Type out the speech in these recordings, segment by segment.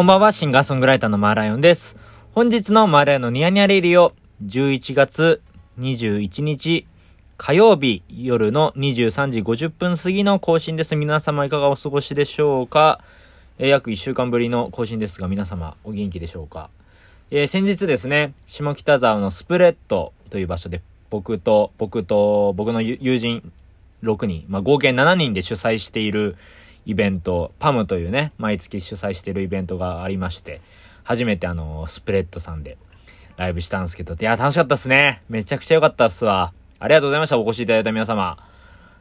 こんばんは、シンガーソングライターのマーライオンです。本日のマーライオンのニヤニヤレディオ、11月21日火曜日夜の23時50分過ぎの更新です。皆様いかがお過ごしでしょうか、えー約1週間ぶりの更新ですが、皆様お元気でしょうか？えー先日ですね、下北沢のスプレッドという場所で、僕と、僕と、僕の友人6人、まあ、合計7人で主催しているイベント、パムというね、毎月主催してるイベントがありまして、初めてあの、スプレッドさんでライブしたんですけど、いや、楽しかったっすね。めちゃくちゃ良かったっすわ。ありがとうございました、お越しいただいた皆様。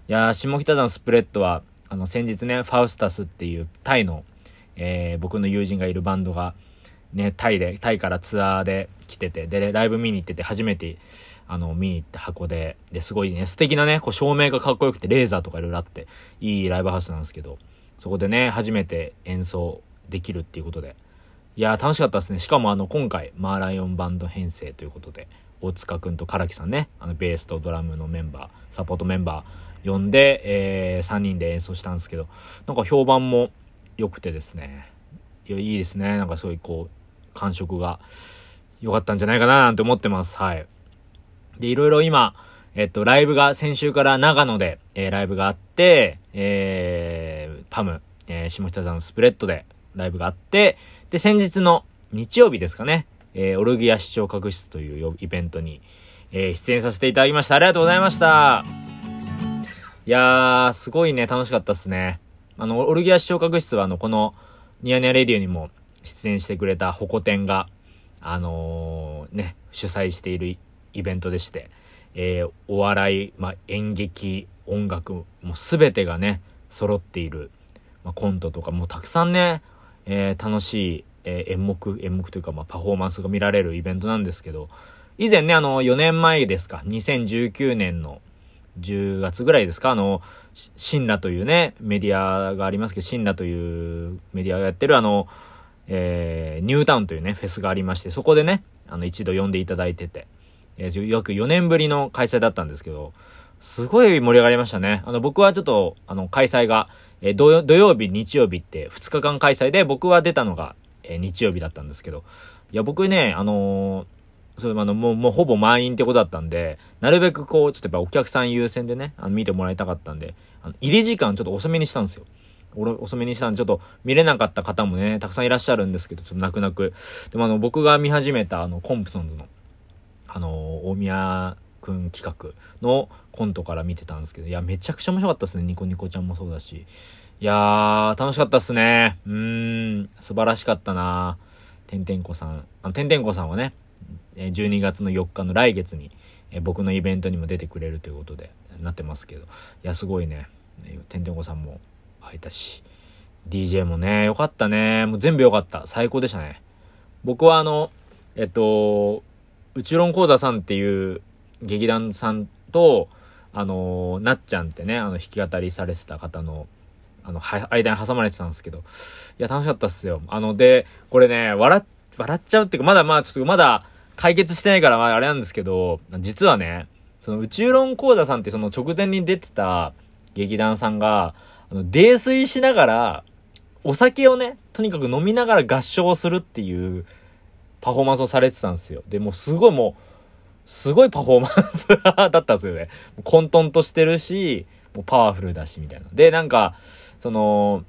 いや、下北沢のスプレッドは、あの、先日ね、ファウスタスっていうタイの、えー僕の友人がいるバンドが、ね、タイで、タイからツアーで来てて、で、ライブ見に行ってて、初めて、あの、見に行った箱で、で、すごいね、素敵なね、こう、照明がかっこよくて、レーザーとかいろいろあって、いいライブハウスなんですけど、そこでね、初めて演奏できるっていうことで、いや、楽しかったですね。しかも、あの、今回、マーライオンバンド編成ということで、大塚くんと唐木さんね、あの、ベースとドラムのメンバー、サポートメンバー呼んで、えー、3人で演奏したんですけど、なんか評判も良くてですね、いや、いいですね。なんかそういう、こう、感触が良かったんじゃないかななんて思ってます。はい。で、いろいろ今、えっと、ライブが、先週から長野で、えーライブがあって、えー、パム、えー下北沢のスプレッドでライブがあって、で、先日の日曜日ですかね、えーオルギア視聴覚室というイベントに、えー出演させていただきました。ありがとうございました。いやー、すごいね、楽しかったっすね。あの、オルギア視聴覚室は、あの、この、ニヤニヤレディオにも出演してくれたホコ天が、あのーね、主催しているイベントでして、えーお笑い、まあ、演劇、音楽、もうすべてがね、揃っている、まあ、コントとか、もうたくさんね、えー楽しい、えー演目、演目というか、まあ、パフォーマンスが見られるイベントなんですけど、以前ね、あの、4年前ですか、2019年の10月ぐらいですか、あの、シンラというね、メディアがありますけど、シンラというメディアがやってるあの、えーニュータウンというね、フェスがありまして、そこでね、あの、一度呼んでいただいてて、えー約4年ぶりの開催だったんですけど、すごい盛り上がりましたね。あの、僕はちょっと、あの、開催が、え土曜日、日曜日って2日間開催で、僕は出たのが、え日曜日だったんですけど、いや、僕ね、あのーそう、あの、もう、もうほぼ満員ってことだったんで、なるべくこう、ちょっとやっぱお客さん優先でね、あの見てもらいたかったんで、あの入り時間ちょっと遅めにしたんですよ。遅めにしたんで、ちょっと見れなかった方もね、たくさんいらっしゃるんですけど、ちょっと泣く泣く。でもあの、僕が見始めたあの、コンプソンズの、あの、大宮くん企画のコントから見てたんですけど、いや、めちゃくちゃ面白かったですね。ニコニコちゃんもそうだし。いやー、楽しかったっすね。うーん、素晴らしかったなてんてんこさん。あの、てんてんこさんはね、12月の4日の来月に、え僕のイベントにも出てくれるということで、なってますけど。いや、すごいね。てんてんこさんも会えたし、DJ もね、よかったね。もう全部よかった。最高でしたね。僕はあの、えっと、うちろん講座さんっていう劇団さんと、あの、なっちゃんってね、あの、弾き語りされてた方の、あの、は、間に挟まれてたんですけど、いや、楽しかったっすよ。あの、で、これね、笑、笑っちゃうっていうか、まだまあ、ちょっとまだ解決してないから、まあ、あれなんですけど、実はね、その、宇宙論講座さんってその直前に出てた劇団さんが、あの、泥酔しながら、お酒をね、とにかく飲みながら合唱をするっていうパフォーマンスをされてたんですよ。で、もうすごいもう、すごいパフォーマンス だったんですよね。混沌としてるし、もうパワフルだし、みたいな。で、なんか、その、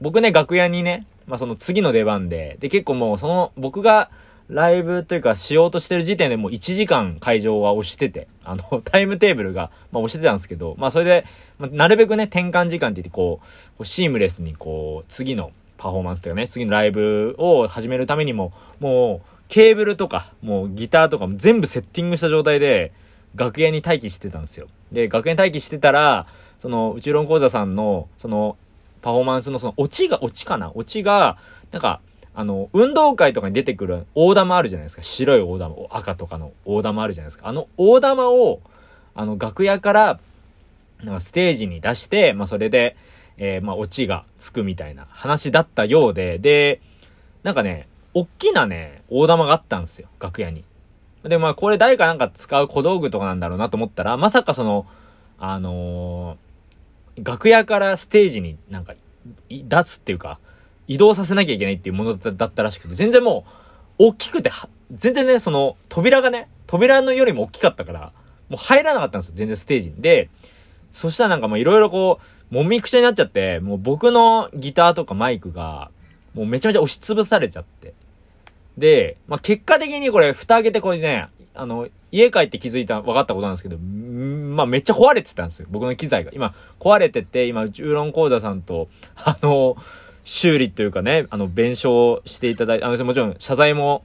僕ね、楽屋にね、まあその次の出番で、で、結構もうその、僕がライブというかしようとしてる時点でもう1時間会場は押してて、あの、タイムテーブルが、まあ押してたんですけど、まあそれで、まあ、なるべくね、転換時間って言ってこう、シームレスにこう、次のパフォーマンスというかね、次のライブを始めるためにも、もう、ケーブルとか、もうギターとかも全部セッティングした状態で、楽屋に待機してたんですよ。で、楽屋に待機してたら、その、宇宙論講座さんの、その、パフォーマンスのその、オチが、オチかな？オチが、なんか、あの、運動会とかに出てくる大玉あるじゃないですか。白い大玉、赤とかの大玉あるじゃないですか。あの大玉を、あの、楽屋から、なんかステージに出して、まあ、それで、えーまあ、オチがつくみたいな話だったようで、で、なんかね、おっきなね、大玉があったんですよ、楽屋に。で、まあ、これ誰かなんか使う小道具とかなんだろうなと思ったら、まさかその、あのー楽屋からステージになんか、出すっていうか、移動させなきゃいけないっていうものだったらしくて、全然もう、大きくて、全然ね、その、扉がね、扉のよりも大きかったから、もう入らなかったんですよ、全然ステージに。で、そしたらなんかもういろいろこう、もみくちゃになっちゃって、もう僕のギターとかマイクが、もうめちゃめちゃ押しつぶされちゃって。で、まあ、結果的にこれ、蓋開けてこれね、あの、家帰って気づいた、分かったことなんですけど、まあ、めっちゃ壊れてたんですよ。僕の機材が。今、壊れてて、今、宇論講座さんと、あの、修理というかね、あの、弁償していただいて、あの、もちろん謝罪も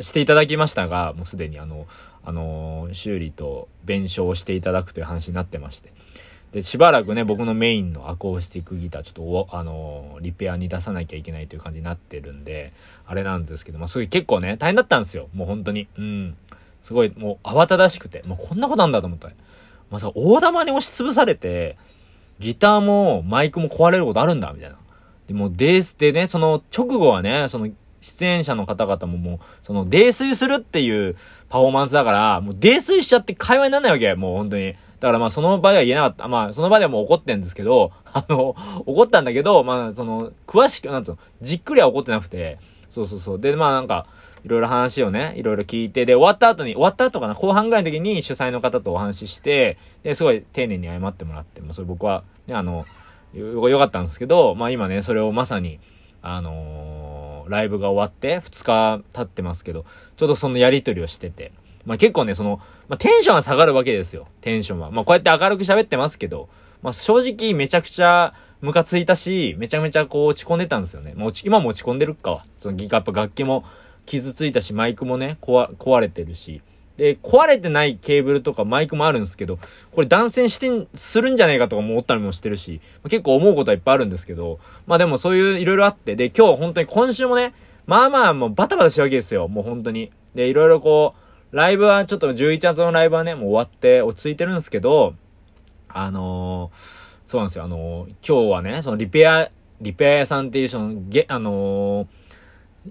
していただきましたが、もうすでにあの、あの、修理と弁償していただくという話になってまして。で、しばらくね、僕のメインのアコースティックギター、ちょっとあの、リペアに出さなきゃいけないという感じになってるんで、あれなんですけど、まあ、すごい結構ね、大変だったんですよ。もう本当に。うん。すごい、もう慌ただしくて、もうこんなことなんだと思った。まさ大玉に押しつぶされて、ギターもマイクも壊れることあるんだ、みたいな。でも、デースでね、その直後はね、その出演者の方々ももう、その泥酔するっていうパフォーマンスだから、もう泥酔しちゃって会話にならないわけもう本当に。だからまあその場では言えなかった。まあその場ではもう怒ってんですけど、あの、怒ったんだけど、まあその、詳しく、なんつうの、じっくりは怒ってなくて、そうそうそう。で、まあなんか、いろいろ話をね、いろいろ聞いて、で、終わった後に、終わった後かな、後半ぐらいの時に主催の方とお話しして、で、すごい丁寧に謝ってもらって、まあそれ僕は、ね、あの、よ、よかったんですけど、まあ今ね、それをまさに、あのー、ライブが終わって2日経ってますけど、ちょうどそのやりとりをしてて、まあ結構ね、その、まあテンションは下がるわけですよ。テンションは。まあこうやって明るく喋ってますけど、まあ正直めちゃくちゃムカついたし、めちゃめちゃこう落ち込んでたんですよね。もう今も落ち込んでるかは。そのギガップ楽器も傷ついたし、マイクもね、壊れてるし。で、壊れてないケーブルとかマイクもあるんですけど、これ断線してん、するんじゃないかとか思ったりもしてるし、結構思うことはいっぱいあるんですけど、まあでもそういういろいろあって、で、今日本当に今週もね、まあまあもうバタバタしたわけですよ、もう本当に。で、いろいろこう、ライブはちょっと11月のライブはね、もう終わって落ち着いてるんですけど、あのー、そうなんですよ、あのー、今日はね、そのリペア、リペア屋さんっていうその、げ、あのー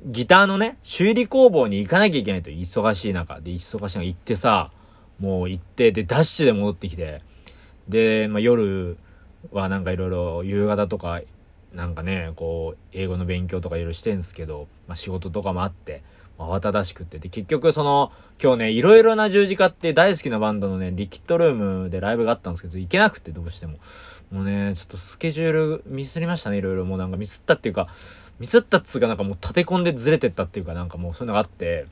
ギターのね、修理工房に行かなきゃいけないと、忙しい中。で、忙しい中行ってさ、もう行って、で、ダッシュで戻ってきて、で、まあ、夜はなんかいろいろ夕方とか、なんかね、こう、英語の勉強とかいろいろしてるんですけど、まあ、仕事とかもあって、慌ただしくって。で、結局その、今日ね、いろいろな十字架って大好きなバンドのね、リキッドルームでライブがあったんですけど、行けなくてどうしても。もうね、ちょっとスケジュールミスりましたね、いろいろ。もうなんかミスったっていうか、ミスったっつうかなんかもう立て込んでずれてったっていうかなんかもうそういうのがあって、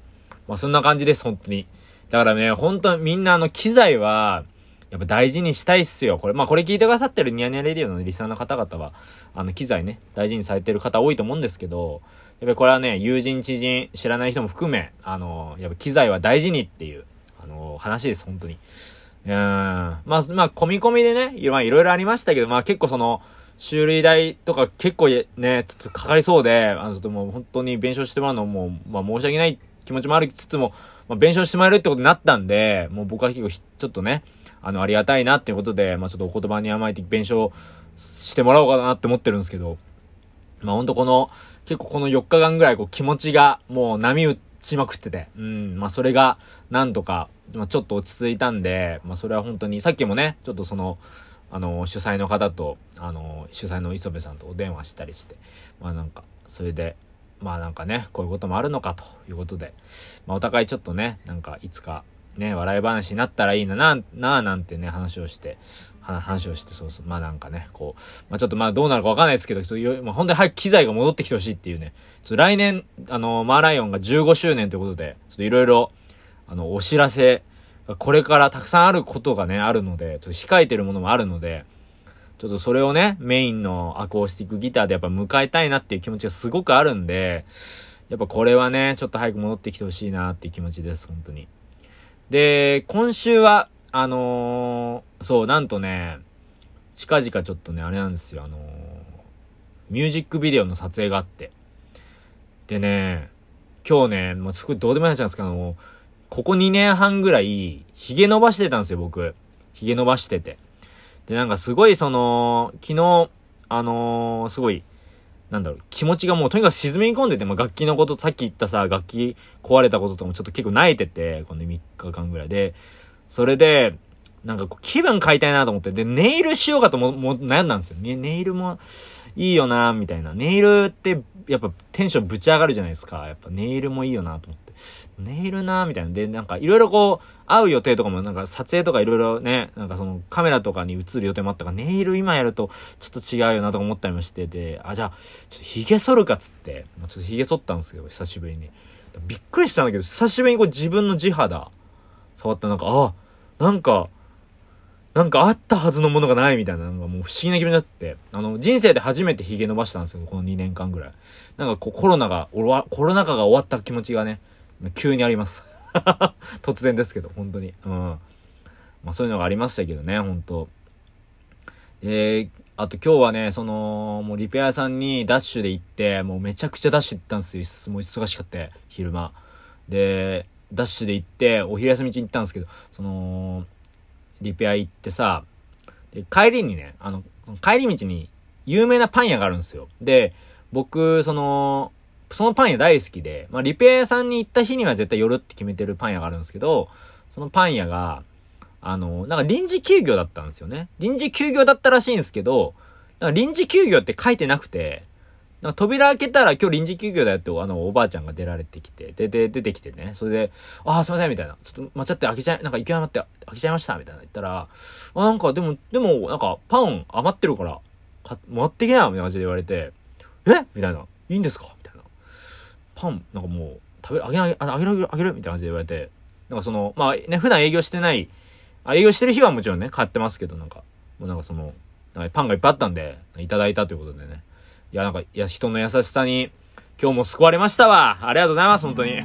まあそんな感じです、本当に。だからね、本当みんなあの機材は、やっぱ大事にしたいっすよ。これ、まあこれ聞いてくださってるニヤニヤレディオのリスナーの方々は、あの機材ね、大事にされてる方多いと思うんですけど、やっぱこれはね、友人、知人、知らない人も含め、あの、やっぱ機材は大事にっていう、あの、話です、本当に。うん。まあ、まあ、込み込みでね、いろいろありましたけど、まあ結構その、修理代とか結構ね、ちょっとかかりそうで、あのずっと、もう本当に弁償してもらうのも、まあ申し訳ない気持ちもありつつも、まあ弁償してもらえるってことになったんで、もう僕は結構ちょっとね、あの、ありがたいなっていうことで、まあちょっとお言葉に甘えて弁償してもらおうかなって思ってるんですけど、まあほんとこの、結構この4日間ぐらいこう気持ちがもう波打ちまくってて、うん、まあそれがなんとか、まあちょっと落ち着いたんで、まあそれは本当に、さっきもね、ちょっとその、あの、主催の方と、あの、主催の磯部さんとお電話したりして、まあなんか、それで、まあなんかね、こういうこともあるのかということで、まあお互いちょっとね、なんかいつかね、笑い話になったらいいな、な、ななんてね、話をして、話をして、そうそう、まあなんかね、こう、まあちょっとまあどうなるかわかんないですけど、ちょっとまあ本当に早く機材が戻ってきてほしいっていうね、来年、あの、マーライオンが15周年ということで、ちょっといろいろ、あの、お知らせ、これからたくさんあることがね、あるので、ちょっと控えてるものもあるので、ちょっとそれをね、メインのアコースティックギターでやっぱ迎えたいなっていう気持ちがすごくあるんで、やっぱこれはね、ちょっと早く戻ってきてほしいなっていう気持ちです、本当に。で、今週は、あのー、そう、なんとね、近々ちょっとね、あれなんですよ、あのー、ミュージックビデオの撮影があって。でね、今日ね、もうすごいどうでもいい話なんですけども、ここ2年半ぐらい、髭伸ばしてたんですよ、僕。髭伸ばしてて。で、なんかすごいその、昨日、あのー、すごい、なんだろう、気持ちがもうとにかく沈み込んでて、まあ、楽器のこと、さっき言ったさ、楽器壊れたこととかもちょっと結構泣いてて、この3日間ぐらいで。それで、なんか気分変えたいなと思って、で、ネイルしようかとも、も悩んだんですよ。ネイルもいいよなみたいな。ネイルって、やっぱテンションぶち上がるじゃないですか。やっぱネイルもいいよなと思って。ネイルなみたいな。で、なんかいろいろこう、会う予定とかも、なんか撮影とかいろいろね、なんかそのカメラとかに映る予定もあったから、ネイル今やるとちょっと違うよなとか思ったりもして、で、あ、じゃあ、ちょっと髭剃るかっつって、ちょっと髭剃ったんですよ、久しぶりに。びっくりしたんだけど、久しぶりにこう自分の地肌、触ったなんか、あ、なんか、なんかあったはずのものがないみたいな、なんかもう不思議な気分になって、あの、人生で初めて髭伸ばしたんですよ、この2年間ぐらい。なんかこうコロナが、コロナ禍が終わった気持ちがね、急にあります。突然ですけど、本当に。うん。まあそういうのがありましたけどね、本当えー、あと今日はね、その、もうリペア屋さんにダッシュで行って、もうめちゃくちゃダッシュ行ったんですよ。もう忙しかった、昼間。で、ダッシュで行って、お昼休み中に行ったんですけど、その、リペア行ってさ、で、帰りにね、あの、帰り道に有名なパン屋があるんですよ。で、僕、その、そのパン屋大好きで、まあ、リペア屋さんに行った日には絶対寄るって決めてるパン屋があるんですけど、そのパン屋が、あの、なんか臨時休業だったんですよね。臨時休業だったらしいんですけど、なんか臨時休業って書いてなくて、なんか扉開けたら今日臨時休業だよって、あの、おばあちゃんが出られてきて、で、で、出てきてね、それで、ああ、すいません、みたいな。ちょっと間違って開けちゃい、なんか勢い余って開けちゃいました、みたいな言ったら、あ、なんかでも、でも、なんかパン余ってるから、か、持ってきな、みたいな感じで言われて、え？みたいな。いいんですか？みたいな。パン、なんかもう、食べる、あげあげ、あげる、あげるみたいな感じで言われて、なんかその、まあね、普段営業してない、あ、営業してる日はもちろんね、買ってますけど、なんか、もうなんかその、なんかパンがいっぱいあったんで、いただいたということでね。いや、なんか、いや、人の優しさに、今日も救われましたわ。ありがとうございます、本当に。い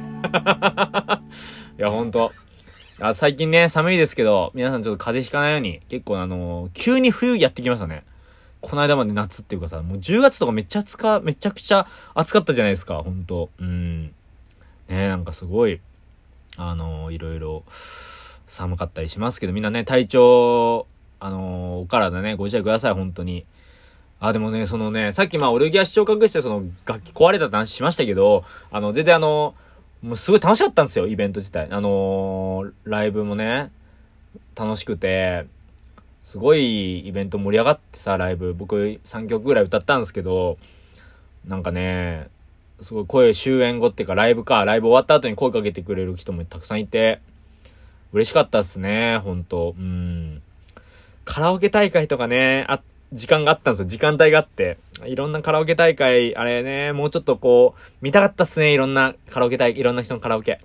や、本当あ最近ね、寒いですけど、皆さんちょっと風邪ひかないように、結構あのー、急に冬やってきましたね。この間まで夏っていうかさ、もう10月とかめっちゃ暑か、めちゃくちゃ暑かったじゃないですか、ほんと。うん。ねなんかすごい、あのー、いろいろ寒かったりしますけど、みんなね、体調、あのー、お体ね、ご自愛ください、本当に。あ、でもね、そのね、さっきまあ、オルギア視聴覚室でその楽器壊れたって話しましたけど、あの、全然あの、もうすごい楽しかったんですよ、イベント自体。あのー、ライブもね、楽しくて、すごいイベント盛り上がってさ、ライブ。僕3曲ぐらい歌ったんですけど、なんかね、すごい声終演後っていうかライブか、ライブ終わった後に声かけてくれる人もたくさんいて、嬉しかったっすね、ほんと。うん。カラオケ大会とかね、あっ、時間があったんですよ。時間帯があって。いろんなカラオケ大会、あれね、もうちょっとこう、見たかったっすね。いろんなカラオケ大会、いろんな人のカラオケ。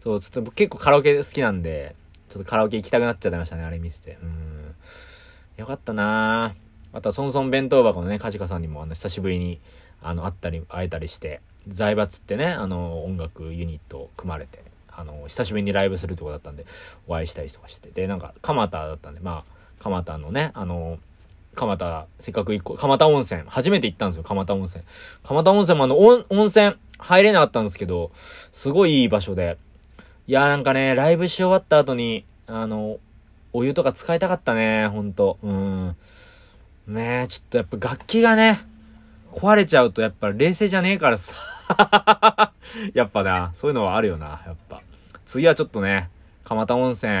そう、ちょっと僕結構カラオケ好きなんで、ちょっとカラオケ行きたくなっちゃいましたね、あれ見てて。うん。よかったなあとは、ソンソン弁当箱のね、カジカさんにも、あの、久しぶりに、あの、会ったり、会えたりして、財閥ってね、あの、音楽ユニット組まれて、あの、久しぶりにライブするとこだったんで、お会いしたりとかして。で、なんか、蒲田だったんで、まあ、蒲田のね、あの、蒲田、せっかく行こう、蒲田温泉。初めて行ったんですよ、蒲田温泉。蒲田温泉もあの、温泉、入れなかったんですけど、すごいいい場所で。いや、なんかね、ライブし終わった後に、あの、お湯とか使いたかったね、ほんと。うん。ねえ、ちょっとやっぱ楽器がね、壊れちゃうとやっぱ冷静じゃねえからさ。やっぱな、そういうのはあるよな、やっぱ。次はちょっとね、蒲田温泉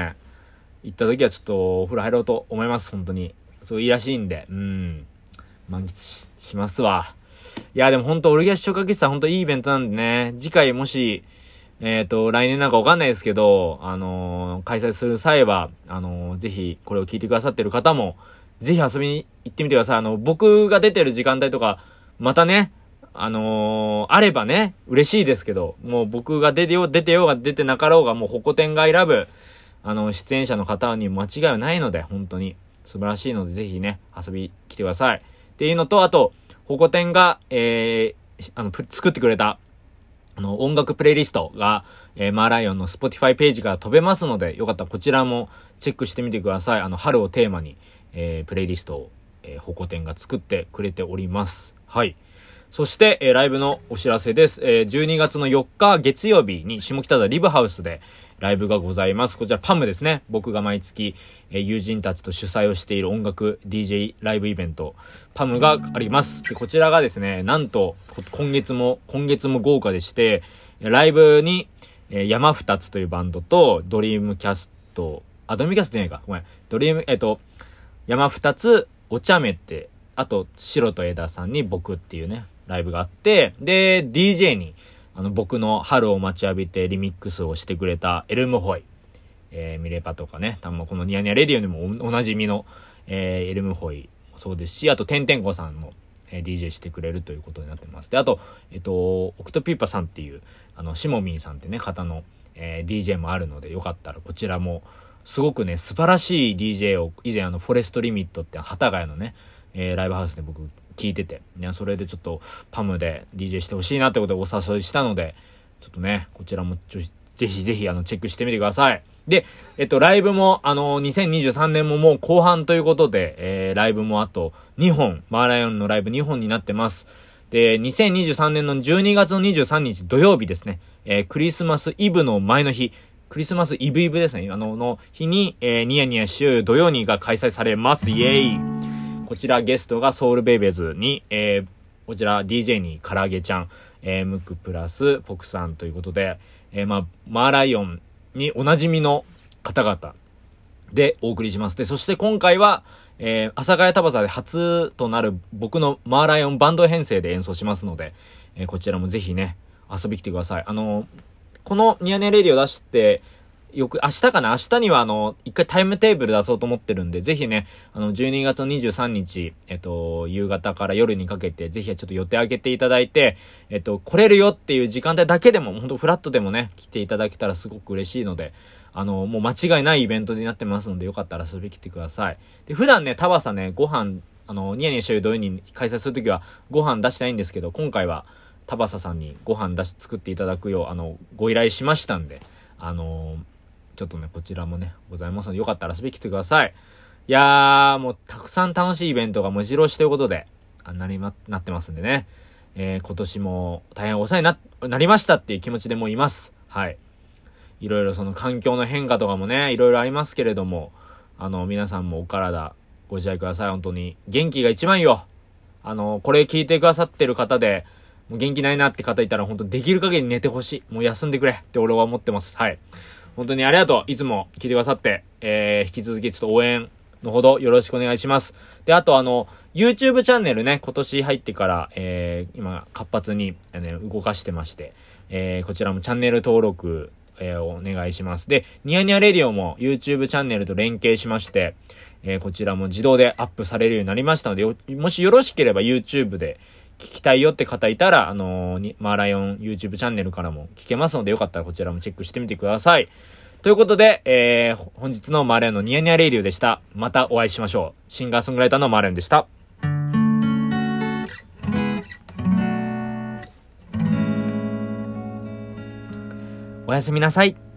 行った時はちょっとお風呂入ろうと思います、本当に。そういいらしいんで、うん。満喫しますわ。いや、でもほんと、オルギャ視聴覚室はほんといいイベントなんでね、次回もし、えっ、ー、と、来年なんかわかんないですけど、あのー、開催する際は、あのー、ぜひ、これを聞いてくださってる方も、ぜひ遊びに行ってみてください。あの、僕が出てる時間帯とか、またね、あのー、あればね、嬉しいですけど、もう僕が出てよう、出てようが出てなかろうが、もうホコ天が選ぶ、あの、出演者の方に間違いはないので、本当に。素晴らしいので、ぜひね、遊び来てください。っていうのと、あと、ホコ天が、えー、あの、作ってくれた、あの、音楽プレイリストが、えー、マーライオンの Spotify ページから飛べますので、よかったらこちらもチェックしてみてください。あの、春をテーマに、えー、プレイリストを、えー、ホコ天が作ってくれております。はい。そして、えー、ライブのお知らせです。えー、12月の4日月曜日に下北沢リブハウスで、ライブがございます。こちらパムですね。僕が毎月、え、友人たちと主催をしている音楽 DJ ライブイベント、パムがあります。で、こちらがですね、なんと、今月も、今月も豪華でして、ライブに、え、山二つというバンドと、ドリームキャスト、あ、ドミカスってないか。ごめん。ドリーム、えっと、山二つ、お茶目って、あと、白と枝さんに僕っていうね、ライブがあって、で、DJ に、あの、僕の春を待ちわびてリミックスをしてくれたエルムホイ、えー、ミレパとかね、多分このニヤニヤレディオにもおなじみの、えー、エルムホイ。もそうですし、あと、てんてんこさんも、えー、DJ してくれるということになってます。で、あと、えっと、オクトピーパさんっていう、あの、シモミンさんってね、方の、えー、DJ もあるので、よかったらこちらも、すごくね、素晴らしい DJ を、以前あの、フォレストリミットって幡ヶ谷のね、えー、ライブハウスで僕聞いてて、ね、それでちょっとパムで DJ してほしいなってことでお誘いしたので、ちょっとね、こちらもちぜひぜひあの、チェックしてみてください。で、えっと、ライブも、あの、2023年ももう後半ということで、えー、ライブもあと2本、マーライオンのライブ2本になってます。で、2023年の12月の23日土曜日ですね、えー、クリスマスイブの前の日、クリスマスイブイブですね、あの、の日に、えー、ニヤニヤ週土曜にが開催されます。イェイこちらゲストがソウルベイベーズに、えー、こちら DJ に唐揚げちゃん、えー、ムックプラスポクさんということで、えー、まあ、マーライオンにおなじみの方々でお送りします。で、そして今回は、えー、阿佐ヶ谷タバサで初となる僕のマーライオンバンド編成で演奏しますので、えー、こちらもぜひね、遊び来てください。あのー、このニヤネレディを出して、よく、明日かな？明日にはあの、一回タイムテーブル出そうと思ってるんで、ぜひね、あの、12月の23日、えっと、夕方から夜にかけて、ぜひちょっと予定上げていただいて、えっと、来れるよっていう時間帯だけでも、ほんとフラットでもね、来ていただけたらすごく嬉しいので、あの、もう間違いないイベントになってますので、よかったら遊びに来てください。で、普段ね、タバサね、ご飯、あの、ニヤニヤしてる土曜に開催するときは、ご飯出したいんですけど、今回は、タバサさんにご飯出し、作っていただくよう、あの、ご依頼しましたんで、あのちょっとね、こちらもね、ございますので、よかったら遊びに来てください。いやー、もうたくさん楽しいイベントが目白押しということで、あなりま、なってますんでね。えー、今年も大変お世話にな、なりましたっていう気持ちでもいます。はい。いろいろその環境の変化とかもね、いろいろありますけれども、あの、皆さんもお体ご自愛ください。本当に。元気が一番よ。あの、これ聞いてくださってる方で、もう元気ないなって方いたら、本当できる限り寝てほしい。もう休んでくれって俺は思ってます。はい。本当にありがとう。いつも聞いてくださって、えー、引き続きちょっと応援のほどよろしくお願いします。で、あとあの、YouTube チャンネルね、今年入ってから、えー、今、活発に、ね、動かしてまして、えー、こちらもチャンネル登録、えー、お願いします。で、ニヤニヤレディオも YouTube チャンネルと連携しまして、えー、こちらも自動でアップされるようになりましたので、もしよろしければ YouTube で、聞きたいよって方いたら、あのー、マーライオン YouTube チャンネルからも聞けますので、よかったらこちらもチェックしてみてください。ということで、えー、本日のマーライオンのニヤニヤレイディオでした。またお会いしましょう。シンガーソングライターのマーライオンでした。おやすみなさい。